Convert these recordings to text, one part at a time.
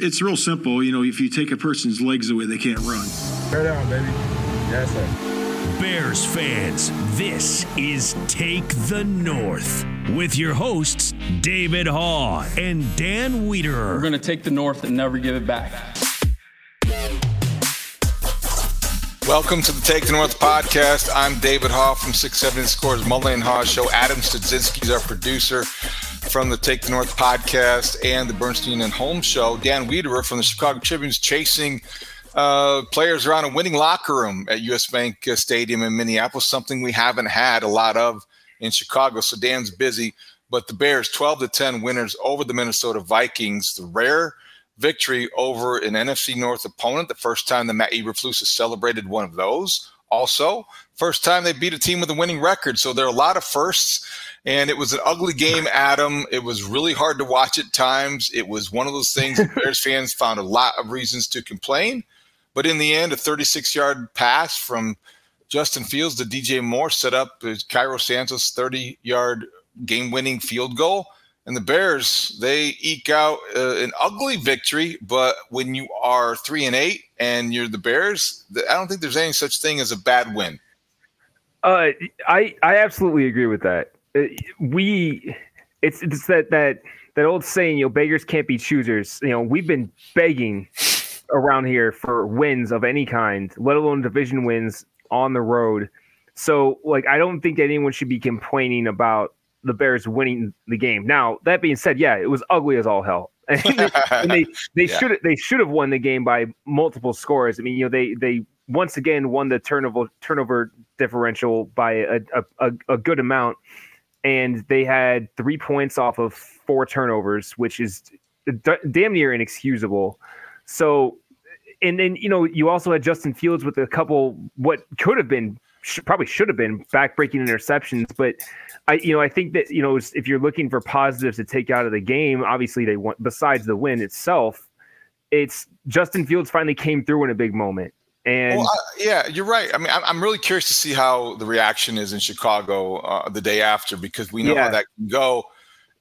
It's real simple. You know, if you take a person's legs away, they can't run. Bear down, baby. Yes, sir. Bears fans, this is Take the North with your hosts, David Haugh and Dan Wiederer. We're going to take the North and never give it back. Welcome to the Take the North podcast. I'm David Haugh from 670 Scores Mullen Haugh Show. Adam Studzinski is our producer from the Take the North podcast and the Bernstein and Holmes show. Dan Wiederer from the Chicago Tribune's chasing uh, players around a winning locker room at US Bank uh, Stadium in Minneapolis, something we haven't had a lot of in Chicago. So Dan's busy. But the Bears, 12 to 10 winners over the Minnesota Vikings, the rare victory over an NFC North opponent, the first time that Matt Eberflus has celebrated one of those. Also, first time they beat a team with a winning record. So there are a lot of firsts and it was an ugly game, Adam. It was really hard to watch at times. It was one of those things that Bears fans found a lot of reasons to complain. But in the end, a 36 yard pass from Justin Fields to DJ Moore set up Cairo Santos' 30 yard game winning field goal. And the Bears, they eke out uh, an ugly victory. But when you are three and eight and you're the Bears, I don't think there's any such thing as a bad win. Uh, I I absolutely agree with that. Uh, we it's it's that that that old saying, you know, beggars can't be choosers. You know, we've been begging around here for wins of any kind, let alone division wins on the road. So, like, I don't think that anyone should be complaining about the Bears winning the game. Now, that being said, yeah, it was ugly as all hell. and they they yeah. should they should have won the game by multiple scores. I mean, you know, they they once again won the turnover turnover differential by a, a, a good amount and they had three points off of four turnovers, which is d- damn near inexcusable. So, and then you know you also had Justin Fields with a couple what could have been sh- probably should have been backbreaking interceptions, but I you know I think that you know if you're looking for positives to take out of the game, obviously they want besides the win itself, it's Justin Fields finally came through in a big moment. And well, yeah, you're right. I mean, I'm, really curious to see how the reaction is in Chicago uh, the day after because we know yeah. how that can go.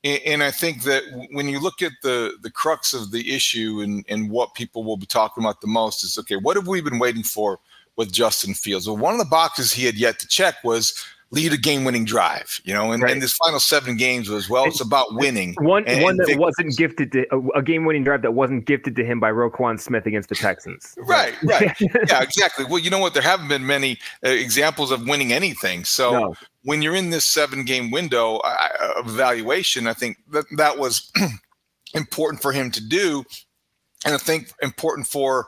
And, and, I think that when you look at the the crux of the issue and, and what people will be talking about the most is okay, what have we been waiting for with Justin Fields? Well, one of the boxes he had yet to check was lead a game-winning drive. You know, and, right. and this final seven games was well, it's about winning. One and, one that wasn't gifted to a, game-winning drive that wasn't gifted to him by Roquan Smith against the Texans. Right, right, yeah, exactly. Well, you know what? There haven't been many uh, examples of winning anything. So no. when you're in this seven-game window uh, of evaluation, I think that that was important for him to do, and I think important for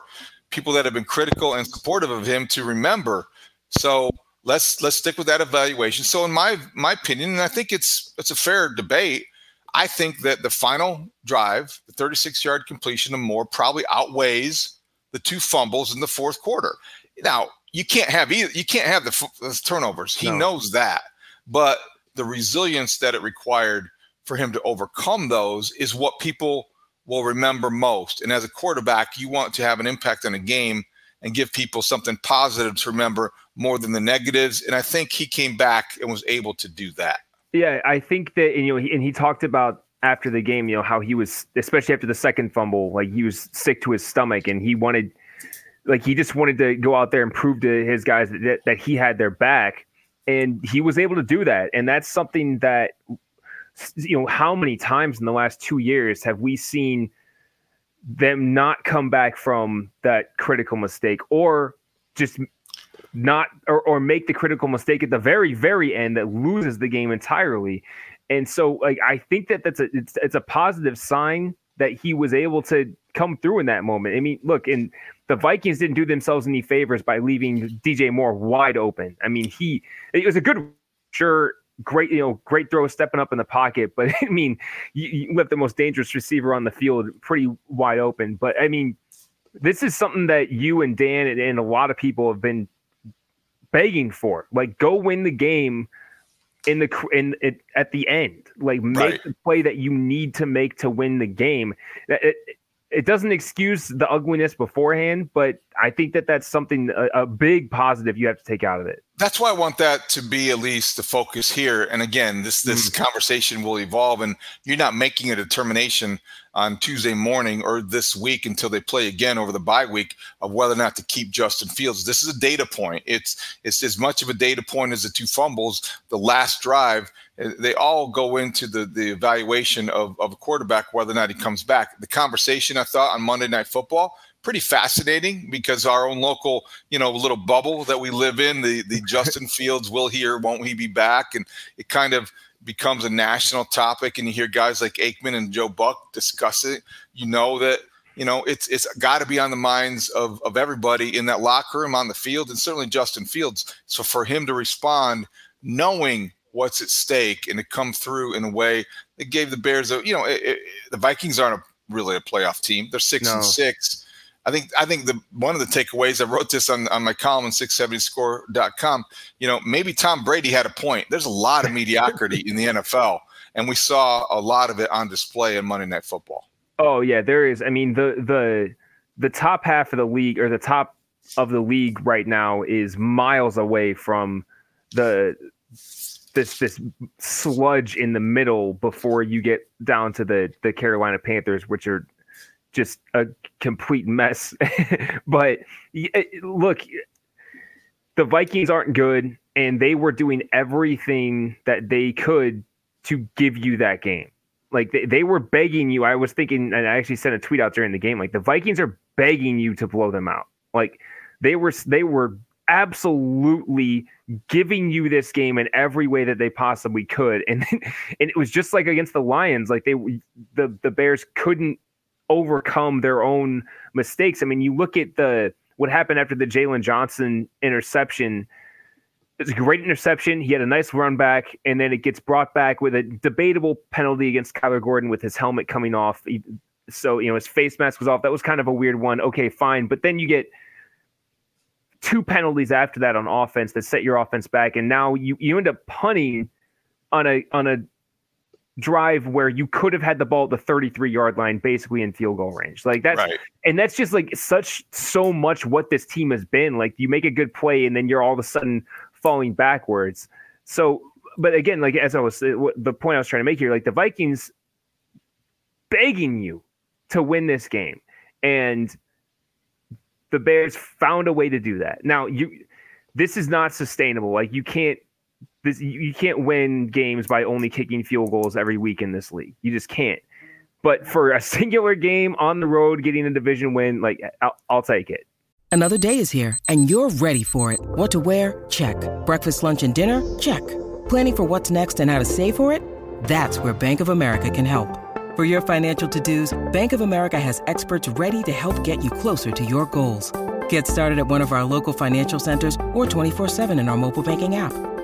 people that have been critical and supportive of him to remember. So let's let's stick with that evaluation. So in my my opinion, and I think it's it's a fair debate, I think that the final drive, the 36 yard completion of Moore probably outweighs the two fumbles in the fourth quarter. Now, you can't have either you can't have the, the turnovers. He no. knows that. But the resilience that it required for him to overcome those is what people will remember most. And as a quarterback, you want to have an impact on a game and give people something positive to remember more than the negatives. And I think he came back and was able to do that. Yeah, I think that you know, he, and he talked about after the game, you know, how he was, especially after the second fumble, like he was sick to his stomach and he wanted, like, he just wanted to go out there and prove to his guys that, that he had their back. And he was able to do that. And that's something that, you know, how many times in the last two years have we seen them not come back from that critical mistake or just not or, or make the critical mistake at the very very end that loses the game entirely? And so like i think that that's a it's, it's a positive sign that he was able to come through in that moment. I mean look and the vikings didn't do themselves any favors by leaving dj moore wide open. I mean he it was a good sure great, you know, great throw stepping up in the pocket. But I mean, you, you left the most dangerous receiver on the field pretty wide open. But I mean, this is something that you and Dan and, and a lot of people have been begging for. Like, go win the game in the in it at the end. Like, make right. the play that you need to make to win the game. It, it doesn't excuse the ugliness beforehand, but I think that that's something a, a, big positive you have to take out of it. That's why I want that to be at least the focus here. And again, this this mm. conversation will evolve, and you're not making a determination on Tuesday morning or this week until they play again over the bye week of whether or not to keep Justin Fields. This is a data point. It's it's as much of a data point as the two fumbles, the last drive. Eh, they all go into the the evaluation of, of a quarterback whether or not he comes back. The conversation I thought on Monday Night Football pretty fascinating because our own local, you know, little bubble that we live in, the the Justin Fields will he or won't he be back, and it kind of becomes a national topic and you hear guys like Aikman and Joe Buck discuss it, you know that you know it's it's got to be on the minds of of everybody in that locker room on the field and certainly Justin Fields. So for him to respond knowing what's at stake and to come through in a way that gave the Bears a you know it, it, the Vikings aren't a, really a playoff team. They're 6 no. and 6 I think I think the one of the takeaways I wrote this on, on my column on 670score.com, you know, maybe Tom Brady had a point. There's a lot of mediocrity in the NFL, and we saw a lot of it on display in Monday Night Football. Oh yeah, there is. I mean, the the the top half of the league or the top of the league right now is miles away from the this this sludge in the middle before you get down to the the Carolina Panthers, which are just a complete mess. but eh, look, the Vikings aren't good, and they were doing everything that they could to give you that game. Like they, they were begging you. I was thinking, and I actually sent a tweet out during the game. Like the Vikings are begging you to blow them out. Like they were they were absolutely giving you this game in every way that they possibly could and and it was just like against the lions like they the the bears couldn't overcome their own mistakes. I mean, you look at the what happened after the Jaylon Johnson interception. It's a great interception. He had a nice run back, and then it gets brought back with a debatable penalty against Kyler Gordon with his helmet coming off. So, you know, his face mask was off. That was kind of a weird one. Okay, fine. But then you get two penalties after that on offense that set your offense back. And now you, you end up punting on a on a drive where you could have had the ball at the 33 yard line basically in field goal range. Like that's right. and that's just like such so much what this team has been. Like you make a good play and then you're all of a sudden falling backwards. So but again like as i was uh, the point i was trying to make here like the vikings begging you to win this game. And the bears found a way to do that. Now you this is not sustainable. Like you can't this you can't win games by only kicking field goals every week in this league. You just can't. But for a singular game on the road, getting a division win, like I'll, I'll take it. Another day is here, and you're ready for it. What to wear? Check. Breakfast, lunch, and dinner? Check. Planning for what's next and how to save for it? That's where Bank of America can help. For your financial to-dos, Bank of America has experts ready to help get you closer to your goals. Get started at one of our local financial centers or 24-7 in our mobile banking app.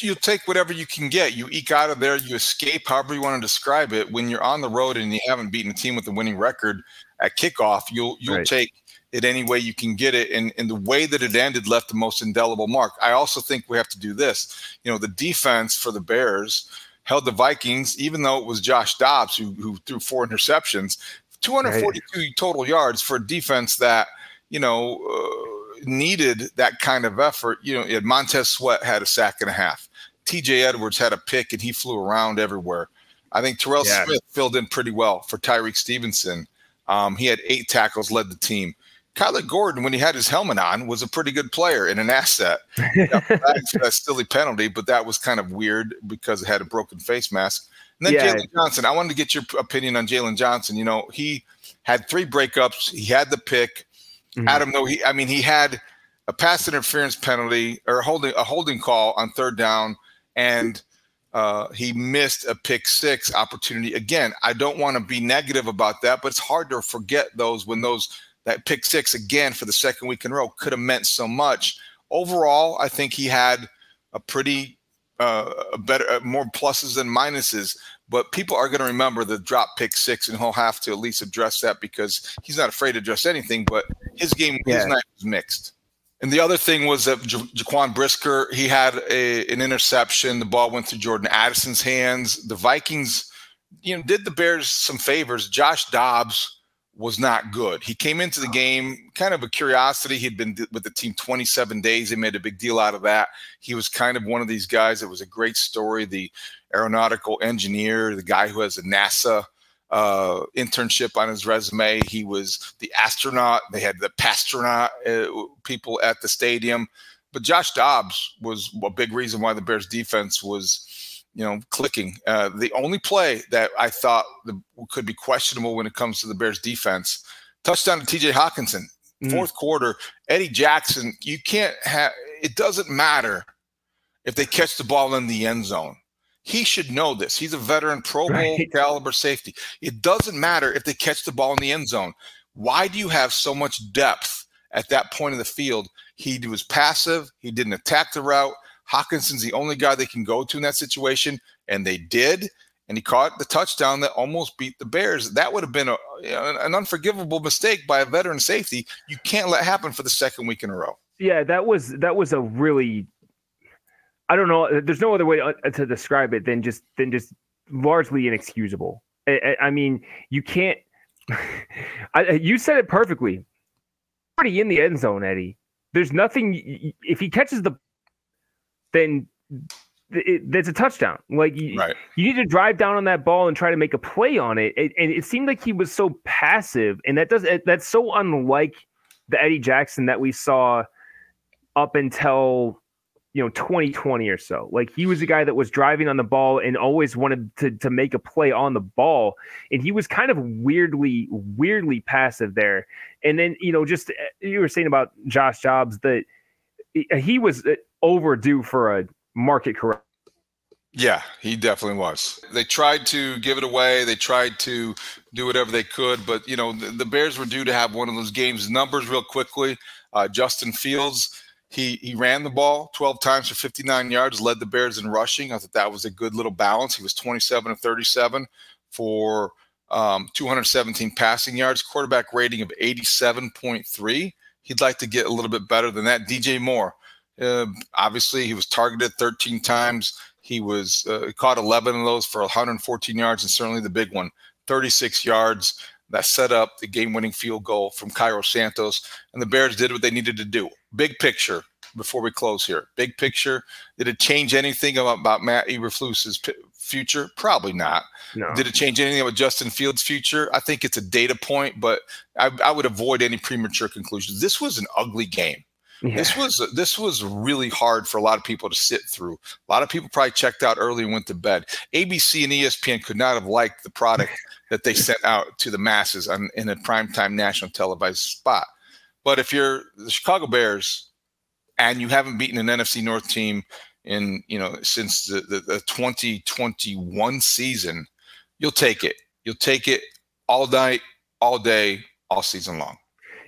you take whatever you can get. You eke out of there, you escape, however you want to describe it. When you're on the road and you haven't beaten a team with a winning record at kickoff, you'll you'll right. take it any way you can get it. And, and the way that it ended left the most indelible mark. I also think we have to do this. You know, the defense for the Bears held the Vikings, even though it was Josh Dobbs who, who threw four interceptions, 242 right. total yards for a defense that, you know, uh, needed that kind of effort. You know, Montez Sweat had a sack and a half. TJ Edwards had a pick and he flew around everywhere. I think Terrell yeah. Smith filled in pretty well for Tyrique Stevenson. Um, he had eight tackles, led the team. Kyler Gordon, when he had his helmet on, was a pretty good player and an asset. that silly penalty, but that was kind of weird because it had a broken face mask. And then yeah. Jaylon Johnson. I wanted to get your opinion on Jaylon Johnson. You know, he had three breakups. He had the pick. Mm-hmm. Adam, though he, I mean, he had a pass interference penalty or holding a holding call on third down, and uh, he missed a pick six opportunity. Again, I don't want to be negative about that, but it's hard to forget those when those that pick six again for the second week in a row could have meant so much. Overall, I think he had a pretty uh, a better, uh, more pluses than minuses. But people are going to remember the drop pick six, and he'll have to at least address that because he's not afraid to address anything. But his game, yeah. his night was mixed. And the other thing was that ja- Jaquan Brisker, he had a, an interception. The ball went through Jordan Addison's hands. The Vikings, you know, did the Bears some favors. Josh Dobbs was not good. He came into the game kind of a curiosity. He'd been with the team 27 days. They made a big deal out of that. He was kind of one of these guys It was a great story. The aeronautical engineer, the guy who has a NASA uh, internship on his resume. He was the astronaut. They had the Passtronaut uh, people at the stadium. But Josh Dobbs was a big reason why the Bears defense was you know, clicking. Uh, the only play that I thought the, could be questionable when it comes to the Bears defense, touchdown to TJ Hockenson, mm. fourth quarter. Eddie Jackson, you can't have, it doesn't matter if they catch the ball in the end zone. He should know this. He's a veteran Pro Bowl right. caliber safety. It doesn't matter if they catch the ball in the end zone. Why do you have so much depth at that point of the field? He was passive. He didn't attack the route. Hockenson's the only guy they can go to in that situation, and they did. And he caught the touchdown that almost beat the Bears. That would have been a, an unforgivable mistake by a veteran safety. You can't let happen for the second week in a row. Yeah, that was that was a really I don't know. Uh, there's no other way uh, uh, to describe it than just than just largely inexcusable. I, I mean, you can't. I, you said it perfectly. Already in the end zone, Eddie. There's nothing. If he catches the then it, that's a touchdown. Like you, right. you need to drive down on that ball and try to make a play on it. it. And it seemed like he was so passive, and that does that's so unlike the Eddie Jackson that we saw up until you know 2020 or so. Like he was a guy that was driving on the ball and always wanted to to make a play on the ball, and he was kind of weirdly weirdly passive there. And then you know just eh, you were saying about Josh Dobbs that eh, he was eh, overdue for a market correction. Yeah, he definitely was. They tried to give it away. They tried to do whatever they could, but you know the, the Bears were due to have one of those games. Numbers real quickly. Uh, Justin Fields, he he ran the ball 12 times for 59 yards, led the Bears in rushing. I thought that was a good little balance. He was 27 of 37 for um, 217 passing yards, quarterback rating of 87.3. He'd like to get a little bit better than that. DJ Moore, Uh, obviously, he was targeted 13 times. He was uh, caught 11 of those for 114 yards, and certainly the big one, 36 yards that set up the game-winning field goal from Cairo Santos. And the Bears did what they needed to do. Big picture before we close here. Big picture. Did it change anything about, about Matt Eberflus's p- future? Probably not. No. Did it change anything about Justin Fields' future? I think it's a data point, but I, I would avoid any premature conclusions. This was an ugly game. Yeah. This was this was really hard for a lot of people to sit through. A lot of people probably checked out early and went to bed. ABC and ESPN could not have liked the product that they sent out to the masses on, in a primetime national televised spot. But if you're the Chicago Bears and you haven't beaten an NFC North team in you know since the, the, the 2021 season, you'll take it. You'll take it all night, all day, all season long.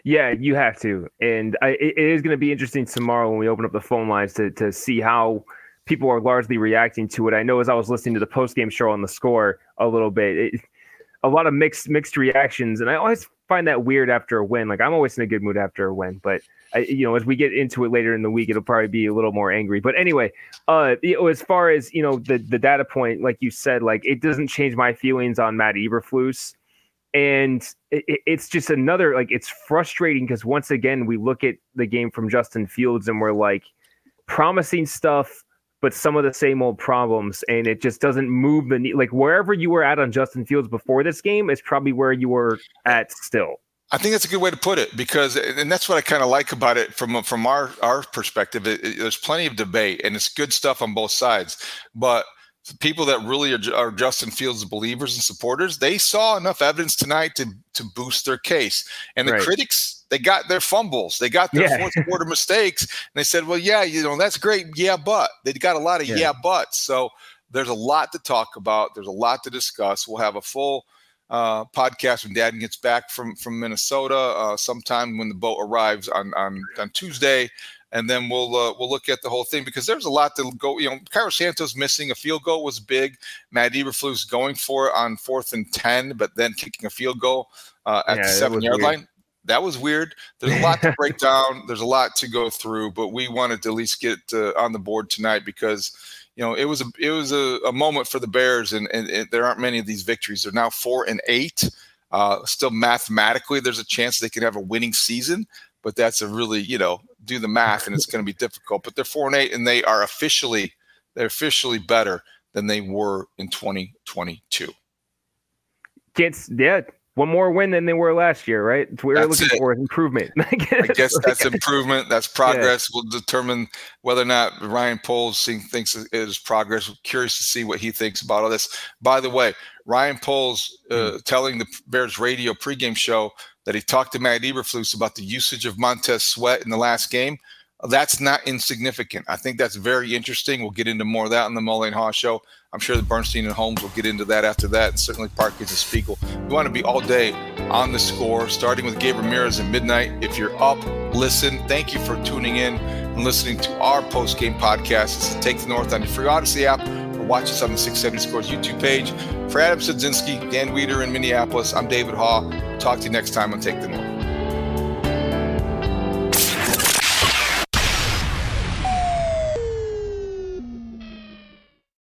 Yeah, you have to, and I, it is going to be interesting tomorrow when we open up the phone lines to to see how people are largely reacting to it. I know as I was listening to the post game show on the score a little bit, it, a lot of mixed mixed reactions, and I always find that weird after a win. Like I'm always in a good mood after a win, but I, you know, as we get into it later in the week, it'll probably be a little more angry. But anyway, uh, you know, as far as you know, the the data point, like you said, like it doesn't change my feelings on Matt Eberflus and it, it's just another like it's frustrating because once again we look at the game from Justin Fields and we're like promising stuff but some of the same old problems and it just doesn't move the like wherever you were at on Justin Fields before this game is probably where you were at still. I think that's a good way to put it because, and that's what I kind of like about it from from our our perspective. It, it, there's plenty of debate, and it's good stuff on both sides. But people that really are, are, Justin Fields believers and supporters, they saw enough evidence tonight to to boost their case. And the right. critics, they got their fumbles, they got their yeah. fourth quarter mistakes, and they said, "Well, yeah, you know that's great, yeah, but they got a lot of yeah, yeah buts." So there's a lot to talk about. There's a lot to discuss. We'll have a full uh, podcast when Dan gets back from from Minnesota uh, sometime when the boat arrives on on on Tuesday and then we'll uh, we'll look at the whole thing because there's a lot to go. You know, Cairo Santos missing a field goal was big. Matt Eberflus going for it on fourth and ten, but then kicking a field goal uh, at yeah, the seven yard weird. line. That was weird. There's a lot to break down. There's a lot to go through, but we wanted to at least get uh, on the board tonight because you know it was a it was a, a moment for the Bears, and, and, there aren't many of these victories. They're now four and eight. Uh, still mathematically, there's a chance they could have a winning season, but that's a really you know do the math, and it's going to be difficult. But they're four and eight, and they are officially they're officially better than they were in 2022. Gets yeah, one more win than they were last year, right? We're that's looking it. for improvement. I guess that's improvement. That's progress. Yeah. We'll determine whether or not Ryan Poles thinks it is progress. curious to see what he thinks about all this. By the way, Ryan Poles uh, mm. telling the Bears radio pregame show that he talked to Matt Eberflus about the usage of Montez Sweat in the last game. That's not insignificant. I think that's very interesting. We'll get into more of that in the Mullen Haugh show. I'm sure the Bernstein and Holmes will get into that after that, and certainly Park Parkins and Spiegel. We want to be all day on the score, starting with Gabe Ramirez at midnight. If you're up, listen. Thank you for tuning in and listening to our post game podcast. It's Take the North on the free Audacy app or watch us on the 670 Scores YouTube page. For Adam Studzinski, Dan Wiederer in Minneapolis, I'm David Haugh. Talk to you next time on Take the North.